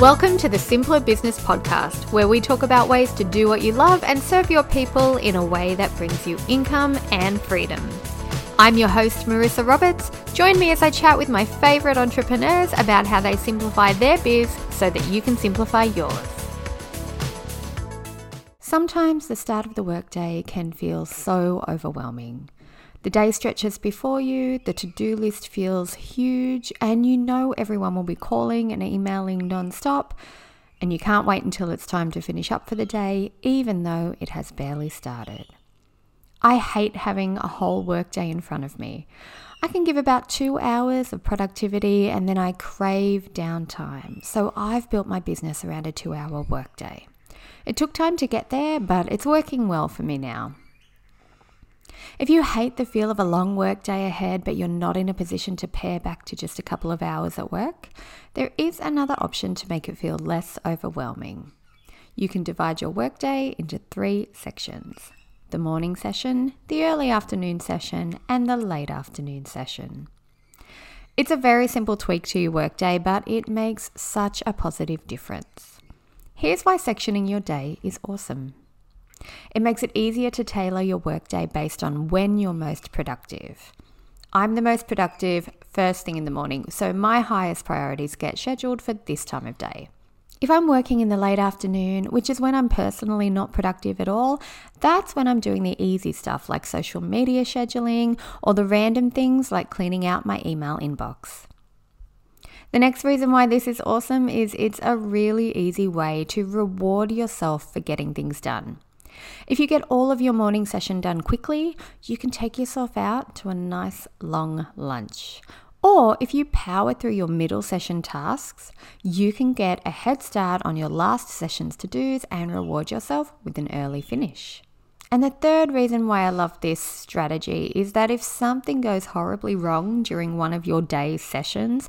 Welcome to the Simpler Business Podcast, where we talk about ways to do what you love and serve your people in a way that brings you income and freedom. I'm your host, Marissa Roberts. Join me as I chat with my favorite entrepreneurs about how they simplify their biz so that you can simplify yours. Sometimes the start of the workday can feel so overwhelming. The day stretches before you, the to do list feels huge, and you know everyone will be calling and emailing non stop, and you can't wait until it's time to finish up for the day, even though it has barely started. I hate having a whole workday in front of me. I can give about two hours of productivity and then I crave downtime. So I've built my business around a two hour workday. It took time to get there, but it's working well for me now. If you hate the feel of a long work day ahead, but you're not in a position to pare back to just a couple of hours at work, there is another option to make it feel less overwhelming. You can divide your workday into three sections the morning session, the early afternoon session, and the late afternoon session. It's a very simple tweak to your workday, but it makes such a positive difference. Here's why sectioning your day is awesome. It makes it easier to tailor your workday based on when you're most productive. I'm the most productive first thing in the morning, so my highest priorities get scheduled for this time of day. If I'm working in the late afternoon, which is when I'm personally not productive at all, that's when I'm doing the easy stuff like social media scheduling or the random things like cleaning out my email inbox. The next reason why this is awesome is it's a really easy way to reward yourself for getting things done. If you get all of your morning session done quickly, you can take yourself out to a nice long lunch. Or if you power through your middle session tasks, you can get a head start on your last session's to dos and reward yourself with an early finish. And the third reason why I love this strategy is that if something goes horribly wrong during one of your day's sessions,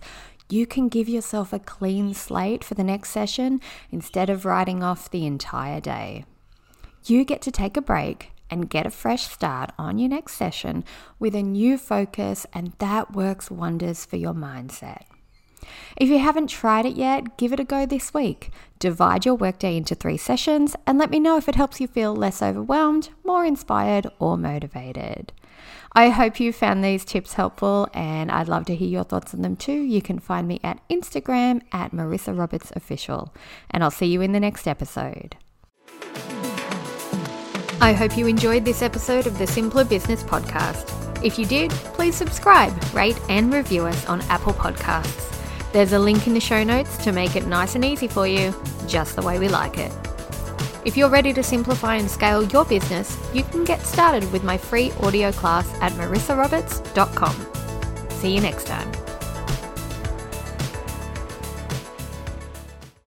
you can give yourself a clean slate for the next session instead of writing off the entire day you get to take a break and get a fresh start on your next session with a new focus, and that works wonders for your mindset. If you haven't tried it yet, give it a go this week. Divide your workday into three sessions and let me know if it helps you feel less overwhelmed, more inspired, or motivated. I hope you found these tips helpful and I'd love to hear your thoughts on them too. You can find me at Instagram at Marissa Roberts Official, and I'll see you in the next episode. I hope you enjoyed this episode of the Simpler Business Podcast. If you did, please subscribe, rate, and review us on Apple Podcasts. There's a link in the show notes to make it nice and easy for you, just the way we like it. If you're ready to simplify and scale your business, you can get started with my free audio class at marissaroberts.com. See you next time.